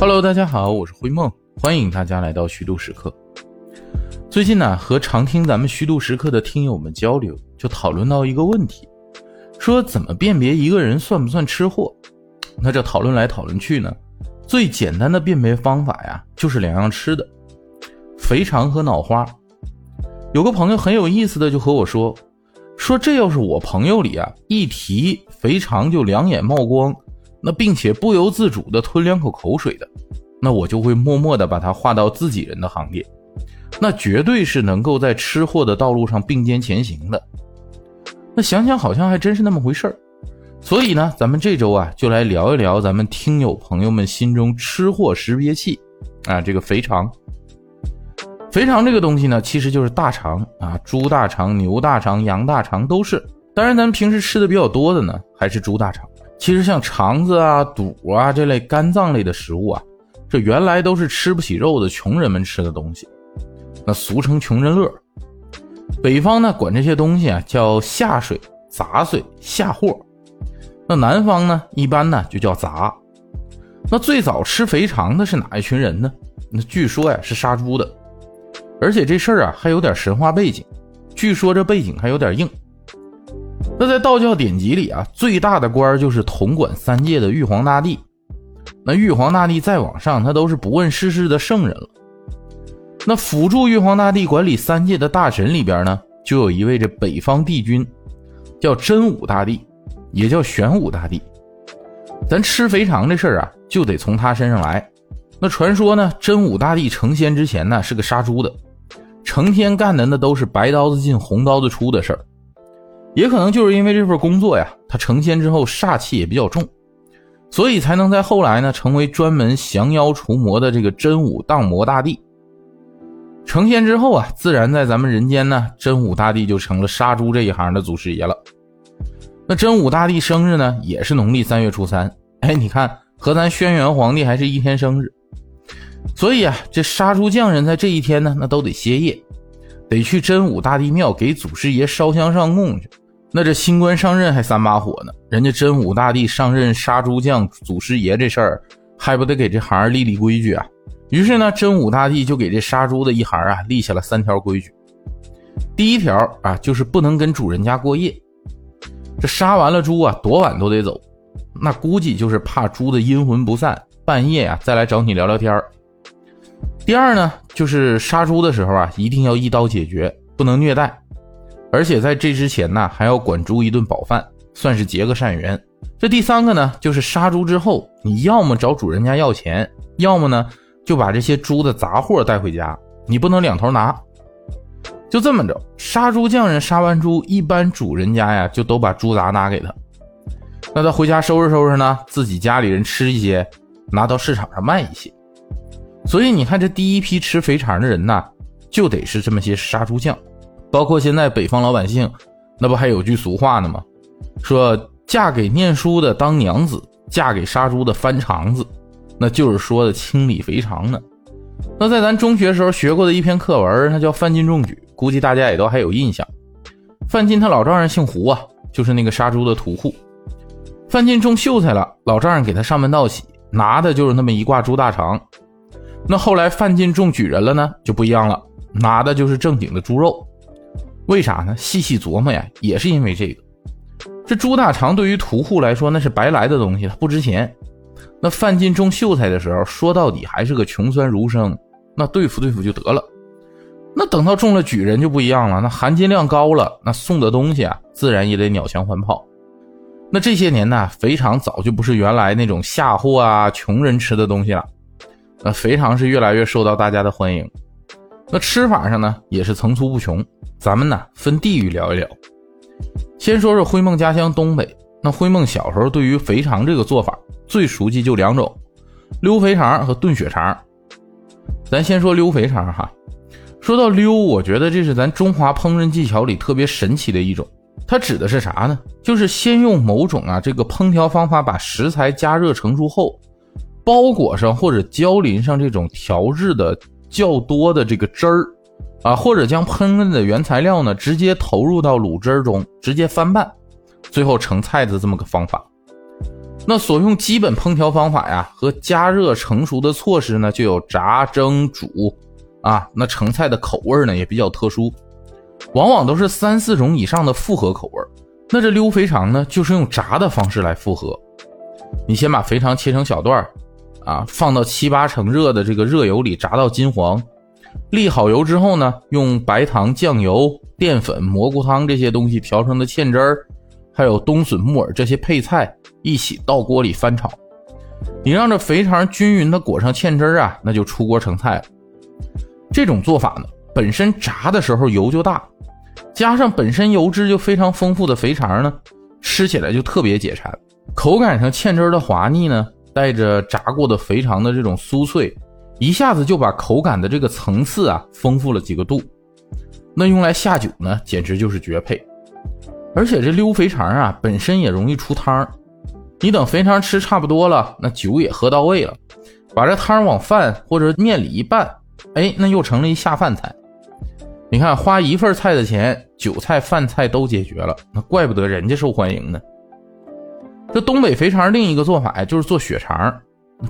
Hello，大家好，我是灰梦，欢迎大家来到虚度时刻。最近呢，和常听咱们虚度时刻的听友们交流，就讨论到一个问题，说怎么辨别一个人算不算吃货？那这讨论来讨论去呢，最简单的辨别方法呀，就是两样吃的，肥肠和脑花。有个朋友很有意思的就和我说，说这要是我朋友里啊，一提肥肠就两眼冒光。那并且不由自主的吞两口口水的，那我就会默默的把他划到自己人的行列，那绝对是能够在吃货的道路上并肩前行的。那想想好像还真是那么回事儿，所以呢，咱们这周啊就来聊一聊咱们听友朋友们心中吃货识别器啊，这个肥肠。肥肠这个东西呢，其实就是大肠啊，猪大肠、牛大肠、羊大肠都是。当然，咱们平时吃的比较多的呢，还是猪大肠。其实像肠子啊、肚啊这类肝脏类的食物啊，这原来都是吃不起肉的穷人们吃的东西，那俗称穷人乐。北方呢管这些东西啊叫下水、杂碎、下货，那南方呢一般呢就叫杂。那最早吃肥肠的是哪一群人呢？那据说呀是杀猪的，而且这事儿啊还有点神话背景，据说这背景还有点硬。那在道教典籍里啊，最大的官就是统管三界的玉皇大帝。那玉皇大帝再往上，他都是不问世事的圣人了。那辅助玉皇大帝管理三界的大神里边呢，就有一位这北方帝君，叫真武大帝，也叫玄武大帝。咱吃肥肠这事儿啊，就得从他身上来。那传说呢，真武大帝成仙之前呢，是个杀猪的，成天干的那都是白刀子进红刀子出的事儿。也可能就是因为这份工作呀，他成仙之后煞气也比较重，所以才能在后来呢成为专门降妖除魔的这个真武荡魔大帝。成仙之后啊，自然在咱们人间呢，真武大帝就成了杀猪这一行的祖师爷了。那真武大帝生日呢，也是农历三月初三。哎，你看和咱轩辕皇帝还是一天生日，所以啊，这杀猪匠人在这一天呢，那都得歇业，得去真武大帝庙给祖师爷烧香上供去。那这新官上任还三把火呢，人家真武大帝上任杀猪匠祖师爷这事儿，还不得给这行立立规矩啊？于是呢，真武大帝就给这杀猪的一行啊立下了三条规矩。第一条啊，就是不能跟主人家过夜，这杀完了猪啊，多晚都得走。那估计就是怕猪的阴魂不散，半夜呀再来找你聊聊天第二呢，就是杀猪的时候啊，一定要一刀解决，不能虐待。而且在这之前呢，还要管猪一顿饱饭，算是结个善缘。这第三个呢，就是杀猪之后，你要么找主人家要钱，要么呢就把这些猪的杂货带回家，你不能两头拿。就这么着，杀猪匠人杀完猪，一般主人家呀就都把猪杂拿给他，那他回家收拾收拾呢，自己家里人吃一些，拿到市场上卖一些。所以你看，这第一批吃肥肠的人呐，就得是这么些杀猪匠。包括现在北方老百姓，那不还有句俗话呢吗？说嫁给念书的当娘子，嫁给杀猪的翻肠子，那就是说的清理肥肠呢。那在咱中学时候学过的一篇课文，那叫范进中举，估计大家也都还有印象。范进他老丈人姓胡啊，就是那个杀猪的屠户。范进中秀才了，老丈人给他上门道喜，拿的就是那么一挂猪大肠。那后来范进中举人了呢，就不一样了，拿的就是正经的猪肉。为啥呢？细细琢磨呀，也是因为这个。这猪大肠对于屠户来说，那是白来的东西，它不值钱。那范进中秀才的时候，说到底还是个穷酸儒生，那对付对付就得了。那等到中了举人就不一样了，那含金量高了，那送的东西啊，自然也得鸟枪换炮。那这些年呢，肥肠早就不是原来那种下货啊、穷人吃的东西了。那肥肠是越来越受到大家的欢迎。那吃法上呢，也是层出不穷。咱们呢分地域聊一聊，先说说灰梦家乡东北。那灰梦小时候对于肥肠这个做法最熟悉就两种，溜肥肠和炖血肠。咱先说溜肥肠哈。说到溜，我觉得这是咱中华烹饪技巧里特别神奇的一种。它指的是啥呢？就是先用某种啊这个烹调方法把食材加热成熟后，包裹上或者浇淋上这种调制的较多的这个汁儿。啊，或者将烹饪的原材料呢，直接投入到卤汁中，直接翻拌，最后成菜的这么个方法。那所用基本烹调方法呀和加热成熟的措施呢，就有炸、蒸、煮啊。那成菜的口味呢也比较特殊，往往都是三四种以上的复合口味。那这溜肥肠呢，就是用炸的方式来复合。你先把肥肠切成小段儿啊，放到七八成热的这个热油里炸到金黄。沥好油之后呢，用白糖、酱油、淀粉、蘑菇汤这些东西调成的芡汁儿，还有冬笋、木耳这些配菜一起到锅里翻炒。你让这肥肠均匀的裹上芡汁儿啊，那就出锅成菜了。这种做法呢，本身炸的时候油就大，加上本身油脂就非常丰富的肥肠呢，吃起来就特别解馋。口感上芡汁的滑腻呢，带着炸过的肥肠的这种酥脆。一下子就把口感的这个层次啊丰富了几个度，那用来下酒呢，简直就是绝配。而且这溜肥肠啊本身也容易出汤，你等肥肠吃差不多了，那酒也喝到位了，把这汤往饭或者面里一拌，哎，那又成了一下饭菜。你看，花一份菜的钱，酒菜饭菜都解决了，那怪不得人家受欢迎呢。这东北肥肠另一个做法呀，就是做血肠，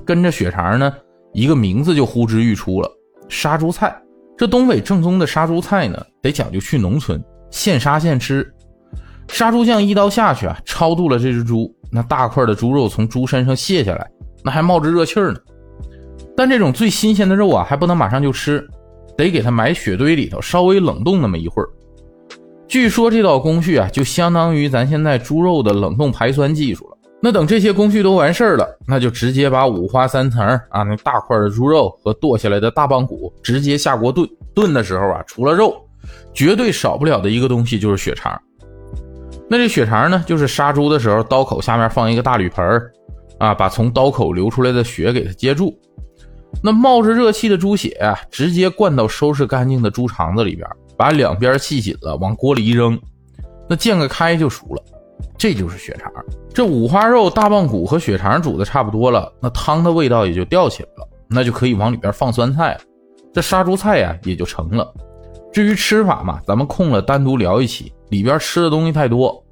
跟着血肠呢。一个名字就呼之欲出了，杀猪菜。这东北正宗的杀猪菜呢，得讲究去农村，现杀现吃。杀猪匠一刀下去啊，超度了这只猪，那大块的猪肉从猪身上卸下来，那还冒着热气呢。但这种最新鲜的肉啊，还不能马上就吃，得给它埋雪堆里头，稍微冷冻那么一会儿。据说这道工序啊，就相当于咱现在猪肉的冷冻排酸技术。那等这些工序都完事儿了，那就直接把五花三层啊，那大块的猪肉和剁下来的大棒骨直接下锅炖。炖的时候啊，除了肉，绝对少不了的一个东西就是血肠。那这血肠呢，就是杀猪的时候，刀口下面放一个大铝盆儿，啊，把从刀口流出来的血给它接住。那冒着热气的猪血啊，直接灌到收拾干净的猪肠子里边，把两边系紧了，往锅里一扔，那溅个开就熟了。这就是血肠，这五花肉、大棒骨和血肠煮的差不多了，那汤的味道也就吊起来了，那就可以往里边放酸菜了，这杀猪菜呀也就成了。至于吃法嘛，咱们空了单独聊一期，里边吃的东西太多，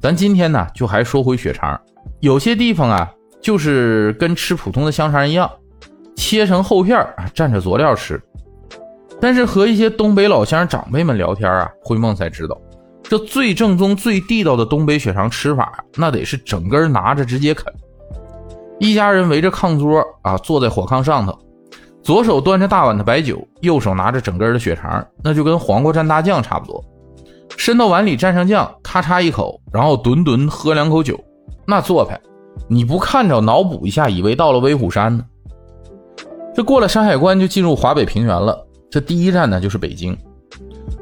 咱今天呢就还说回血肠。有些地方啊，就是跟吃普通的香肠一样，切成厚片啊，蘸着佐料吃。但是和一些东北老乡长辈们聊天啊，灰梦才知道。这最正宗、最地道的东北血肠吃法，那得是整根拿着直接啃。一家人围着炕桌啊，坐在火炕上头，左手端着大碗的白酒，右手拿着整根的血肠，那就跟黄瓜蘸大酱差不多。伸到碗里蘸上酱，咔嚓一口，然后吨吨喝两口酒，那做派，你不看着脑补一下，以为到了威虎山呢。这过了山海关，就进入华北平原了。这第一站呢，就是北京。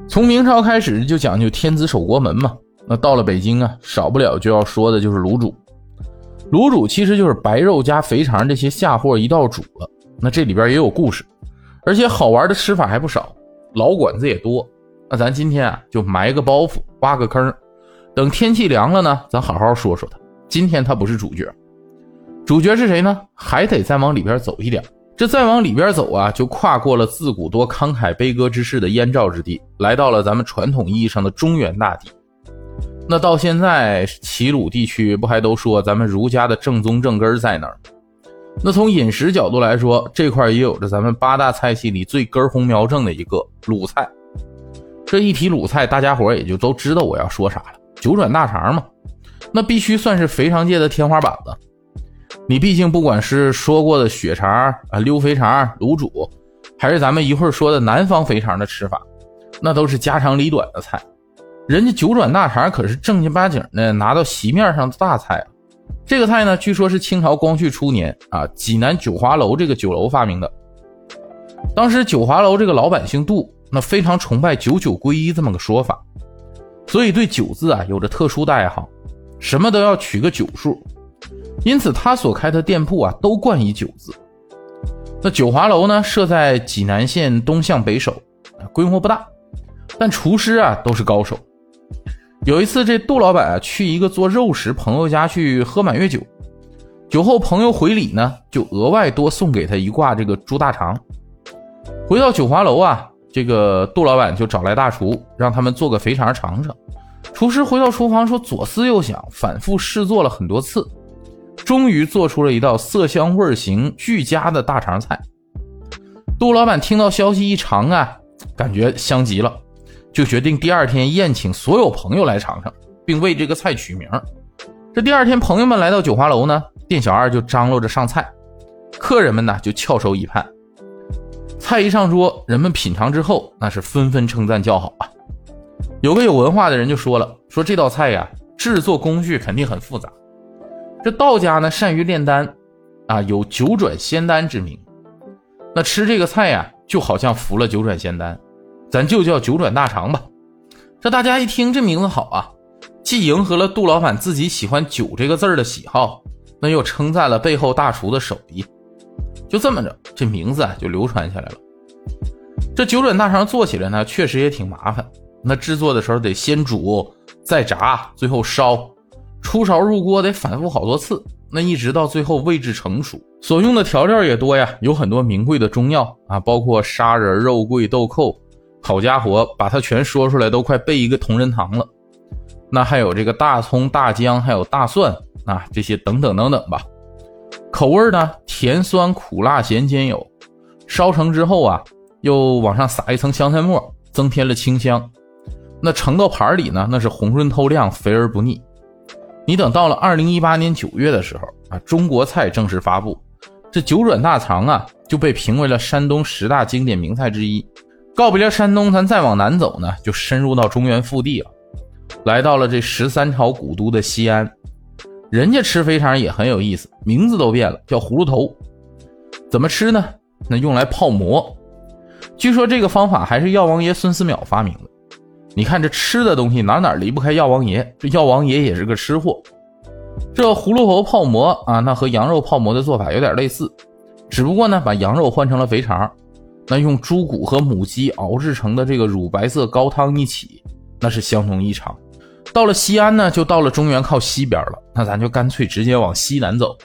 从明朝开始就讲究天子守国门嘛，那到了北京啊，少不了就要说的就是卤煮。卤煮其实就是白肉加肥肠这些下货一道煮了。那这里边也有故事，而且好玩的吃法还不少，老馆子也多。那咱今天啊就埋个包袱，挖个坑，等天气凉了呢，咱好好说说它。今天它不是主角，主角是谁呢？还得再往里边走一点。这再往里边走啊，就跨过了自古多慷慨悲歌之士的燕赵之地，来到了咱们传统意义上的中原大地。那到现在，齐鲁地区不还都说咱们儒家的正宗正根在哪儿？那从饮食角度来说，这块也有着咱们八大菜系里最根红苗正的一个鲁菜。这一提鲁菜，大家伙也就都知道我要说啥了。九转大肠嘛，那必须算是肥肠界的天花板了。你毕竟不管是说过的血肠啊、溜肥肠、卤煮，还是咱们一会儿说的南方肥肠的吃法，那都是家长里短的菜。人家九转大肠可是正经八经的拿到席面上的大菜这个菜呢，据说是清朝光绪初年啊，济南九华楼这个酒楼发明的。当时九华楼这个老板姓杜，那非常崇拜九九归一这么个说法，所以对九字啊有着特殊的爱好，什么都要取个九数。因此，他所开的店铺啊，都冠以“九”字。那九华楼呢，设在济南县东向北首，规模不大，但厨师啊都是高手。有一次，这杜老板啊去一个做肉食朋友家去喝满月酒，酒后朋友回礼呢，就额外多送给他一挂这个猪大肠。回到九华楼啊，这个杜老板就找来大厨，让他们做个肥肠尝尝。厨师回到厨房说，左思右想，反复试做了很多次。终于做出了一道色香味形俱佳的大肠菜。杜老板听到消息一尝啊，感觉香极了，就决定第二天宴请所有朋友来尝尝，并为这个菜取名。这第二天，朋友们来到九华楼呢，店小二就张罗着上菜，客人们呢就翘首以盼。菜一上桌，人们品尝之后，那是纷纷称赞叫好啊。有个有文化的人就说了：“说这道菜呀，制作工序肯定很复杂。这道家呢，善于炼丹，啊，有九转仙丹之名。那吃这个菜呀，就好像服了九转仙丹，咱就叫九转大肠吧。”这大家一听这名字好啊，既迎合了杜老板自己喜欢酒这个字儿的喜好，那又称赞了背后大厨的手艺。就这么着，这名字啊就流传下来了。这九转大肠做起来呢，确实也挺麻烦。那制作的时候得先煮，再炸，最后烧，出勺入锅得反复好多次。那一直到最后位置成熟，所用的调料也多呀，有很多名贵的中药啊，包括砂仁、肉桂、豆蔻。好家伙，把它全说出来都快背一个同仁堂了。那还有这个大葱、大姜，还有大蒜啊，这些等等等等吧。口味呢，甜酸苦辣咸兼有。烧成之后啊，又往上撒一层香菜末，增添了清香。那盛到盘里呢，那是红润透亮，肥而不腻。你等到了二零一八年九月的时候啊，中国菜正式发布，这九转大肠啊就被评为了山东十大经典名菜之一。告别了山东，咱再往南走呢，就深入到中原腹地了，来到了这十三朝古都的西安。人家吃肥肠也很有意思，名字都变了，叫葫芦头。怎么吃呢？那用来泡馍。据说这个方法还是药王爷孙思邈发明的。你看这吃的东西哪哪离不开药王爷？这药王爷也是个吃货。这葫芦头泡馍啊，那和羊肉泡馍的做法有点类似，只不过呢，把羊肉换成了肥肠，那用猪骨和母鸡熬制成的这个乳白色高汤一起，那是相同异常。到了西安呢，就到了中原靠西边了。那咱就干脆直接往西南走，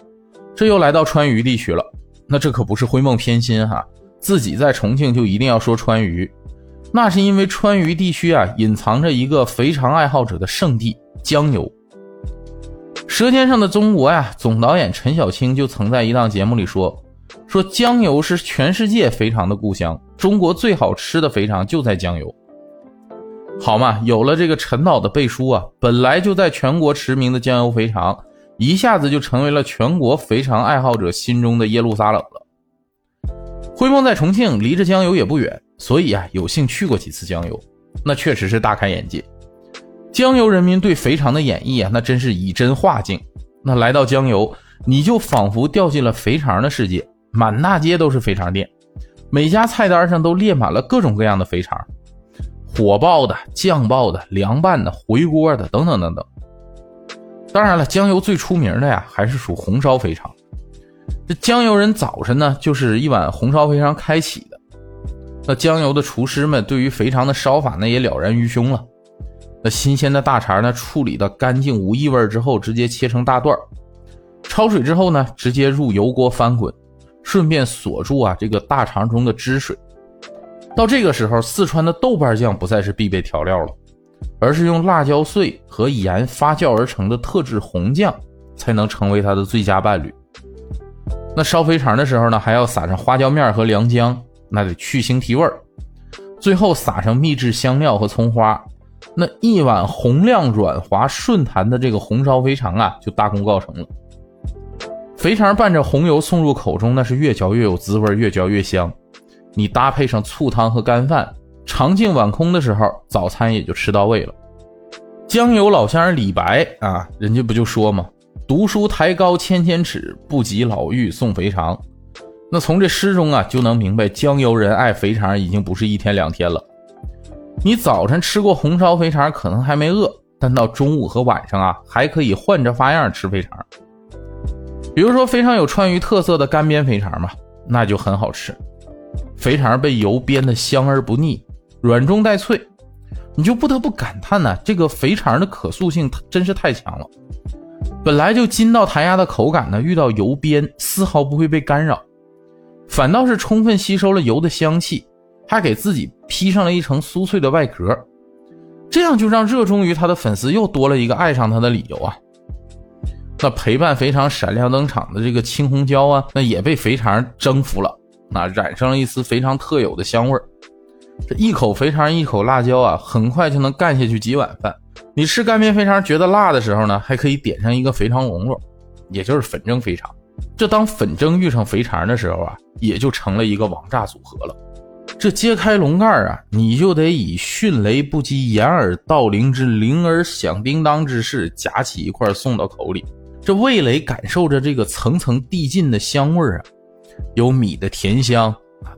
这又来到川渝地区了。那这可不是灰梦偏心哈，自己在重庆就一定要说川渝，那是因为川渝地区啊，隐藏着一个肥肠爱好者的圣地——江油。《舌尖上的中国》呀，总导演陈小青就曾在一档节目里说：“说江油是全世界肥肠的故乡，中国最好吃的肥肠就在江油。”好嘛，有了这个陈导的背书啊，本来就在全国驰名的江油肥肠，一下子就成为了全国肥肠爱好者心中的耶路撒冷了。辉梦在重庆，离着江油也不远，所以啊，有幸去过几次江油，那确实是大开眼界。江油人民对肥肠的演绎啊，那真是以真化境。那来到江油，你就仿佛掉进了肥肠的世界，满大街都是肥肠店，每家菜单上都列满了各种各样的肥肠。火爆的、酱爆的、凉拌的、回锅的，等等等等。当然了，江油最出名的呀，还是属红烧肥肠。这江油人早晨呢，就是一碗红烧肥肠开启。那江油的厨师们对于肥肠的烧法呢，也了然于胸了。那新鲜的大肠呢，处理的干净无异味之后，直接切成大段焯水之后呢，直接入油锅翻滚，顺便锁住啊这个大肠中的汁水。到这个时候，四川的豆瓣酱不再是必备调料了，而是用辣椒碎和盐发酵而成的特制红酱才能成为它的最佳伴侣。那烧肥肠的时候呢，还要撒上花椒面和良姜，那得去腥提味儿。最后撒上秘制香料和葱花，那一碗红亮软滑顺弹的这个红烧肥肠啊，就大功告成了。肥肠拌着红油送入口中，那是越嚼越有滋味，越嚼越香。你搭配上醋汤和干饭，肠净碗空的时候，早餐也就吃到位了。江油老乡李白啊，人家不就说吗？读书抬高千千尺，不及老妪送肥肠。那从这诗中啊，就能明白江油人爱肥肠已经不是一天两天了。你早晨吃过红烧肥肠，可能还没饿，但到中午和晚上啊，还可以换着花样吃肥肠。比如说非常有川渝特色的干煸肥肠嘛，那就很好吃。肥肠被油煸得香而不腻，软中带脆，你就不得不感叹呢，这个肥肠的可塑性真是太强了。本来就筋道弹牙的口感呢，遇到油煸丝毫不会被干扰，反倒是充分吸收了油的香气，还给自己披上了一层酥脆的外壳，这样就让热衷于他的粉丝又多了一个爱上他的理由啊。那陪伴肥肠闪亮登场的这个青红椒啊，那也被肥肠征服了，那染上了一丝肥肠特有的香味儿。这一口肥肠，一口辣椒啊，很快就能干下去几碗饭。你吃干煸肥肠觉得辣的时候呢，还可以点上一个肥肠蓉蓉，也就是粉蒸肥肠。这当粉蒸遇上肥肠的时候啊，也就成了一个王炸组合了。这揭开笼盖啊，你就得以迅雷不及掩耳盗铃之铃儿响叮当之势夹起一块送到口里。这味蕾感受着这个层层递进的香味啊，有米的甜香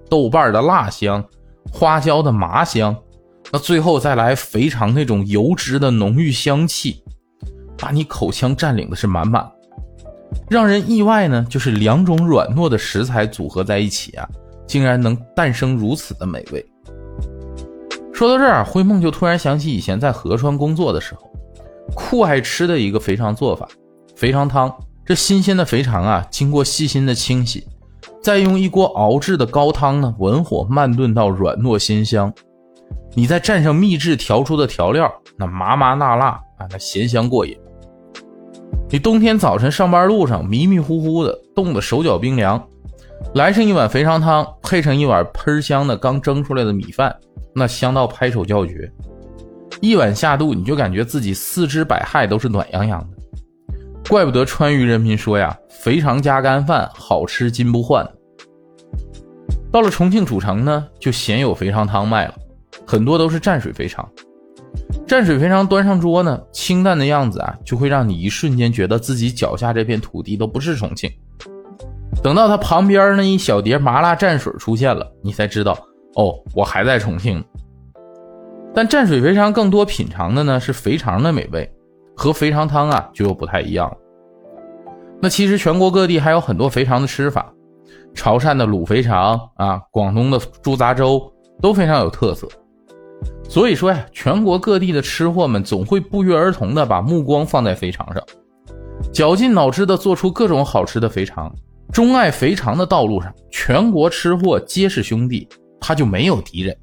豆瓣的辣香，花椒的麻香，那最后再来肥肠那种油脂的浓郁香气，把你口腔占领的是满满。让人意外呢，就是两种软糯的食材组合在一起啊，竟然能诞生如此的美味。说到这儿，灰梦就突然想起以前在河川工作的时候，酷爱吃的一个肥肠做法。肥肠汤，这新鲜的肥肠啊，经过细心的清洗，再用一锅熬制的高汤呢，文火慢炖到软糯鲜香，你再蘸上秘制调出的调料，那麻麻辣辣啊，那咸香过瘾。你冬天早晨上班路上迷迷糊糊的，冻得手脚冰凉，来上一碗肥肠汤，配上一碗喷香的刚蒸出来的米饭，那香到拍手叫绝。一碗下肚，你就感觉自己四肢百骸都是暖洋洋的。怪不得川渝人民说呀，肥肠加干饭好吃金不换。到了重庆主城呢，就鲜有肥肠汤卖了，很多都是蘸水肥肠。蘸水肥肠端上桌呢，清淡的样子啊，就会让你一瞬间觉得自己脚下这片土地都不是重庆。等到它旁边那一小碟麻辣蘸水出现了，你才知道哦，我还在重庆。但蘸水肥肠更多品尝的呢，是肥肠的美味。和肥肠汤啊就又不太一样了。那其实全国各地还有很多肥肠的吃法，潮汕的卤肥肠啊，广东的猪杂粥都非常有特色。所以说呀，全国各地的吃货们总会不约而同的把目光放在肥肠上，绞尽脑汁的做出各种好吃的肥肠。钟爱肥肠的道路上，全国吃货皆是兄弟，他就没有敌人。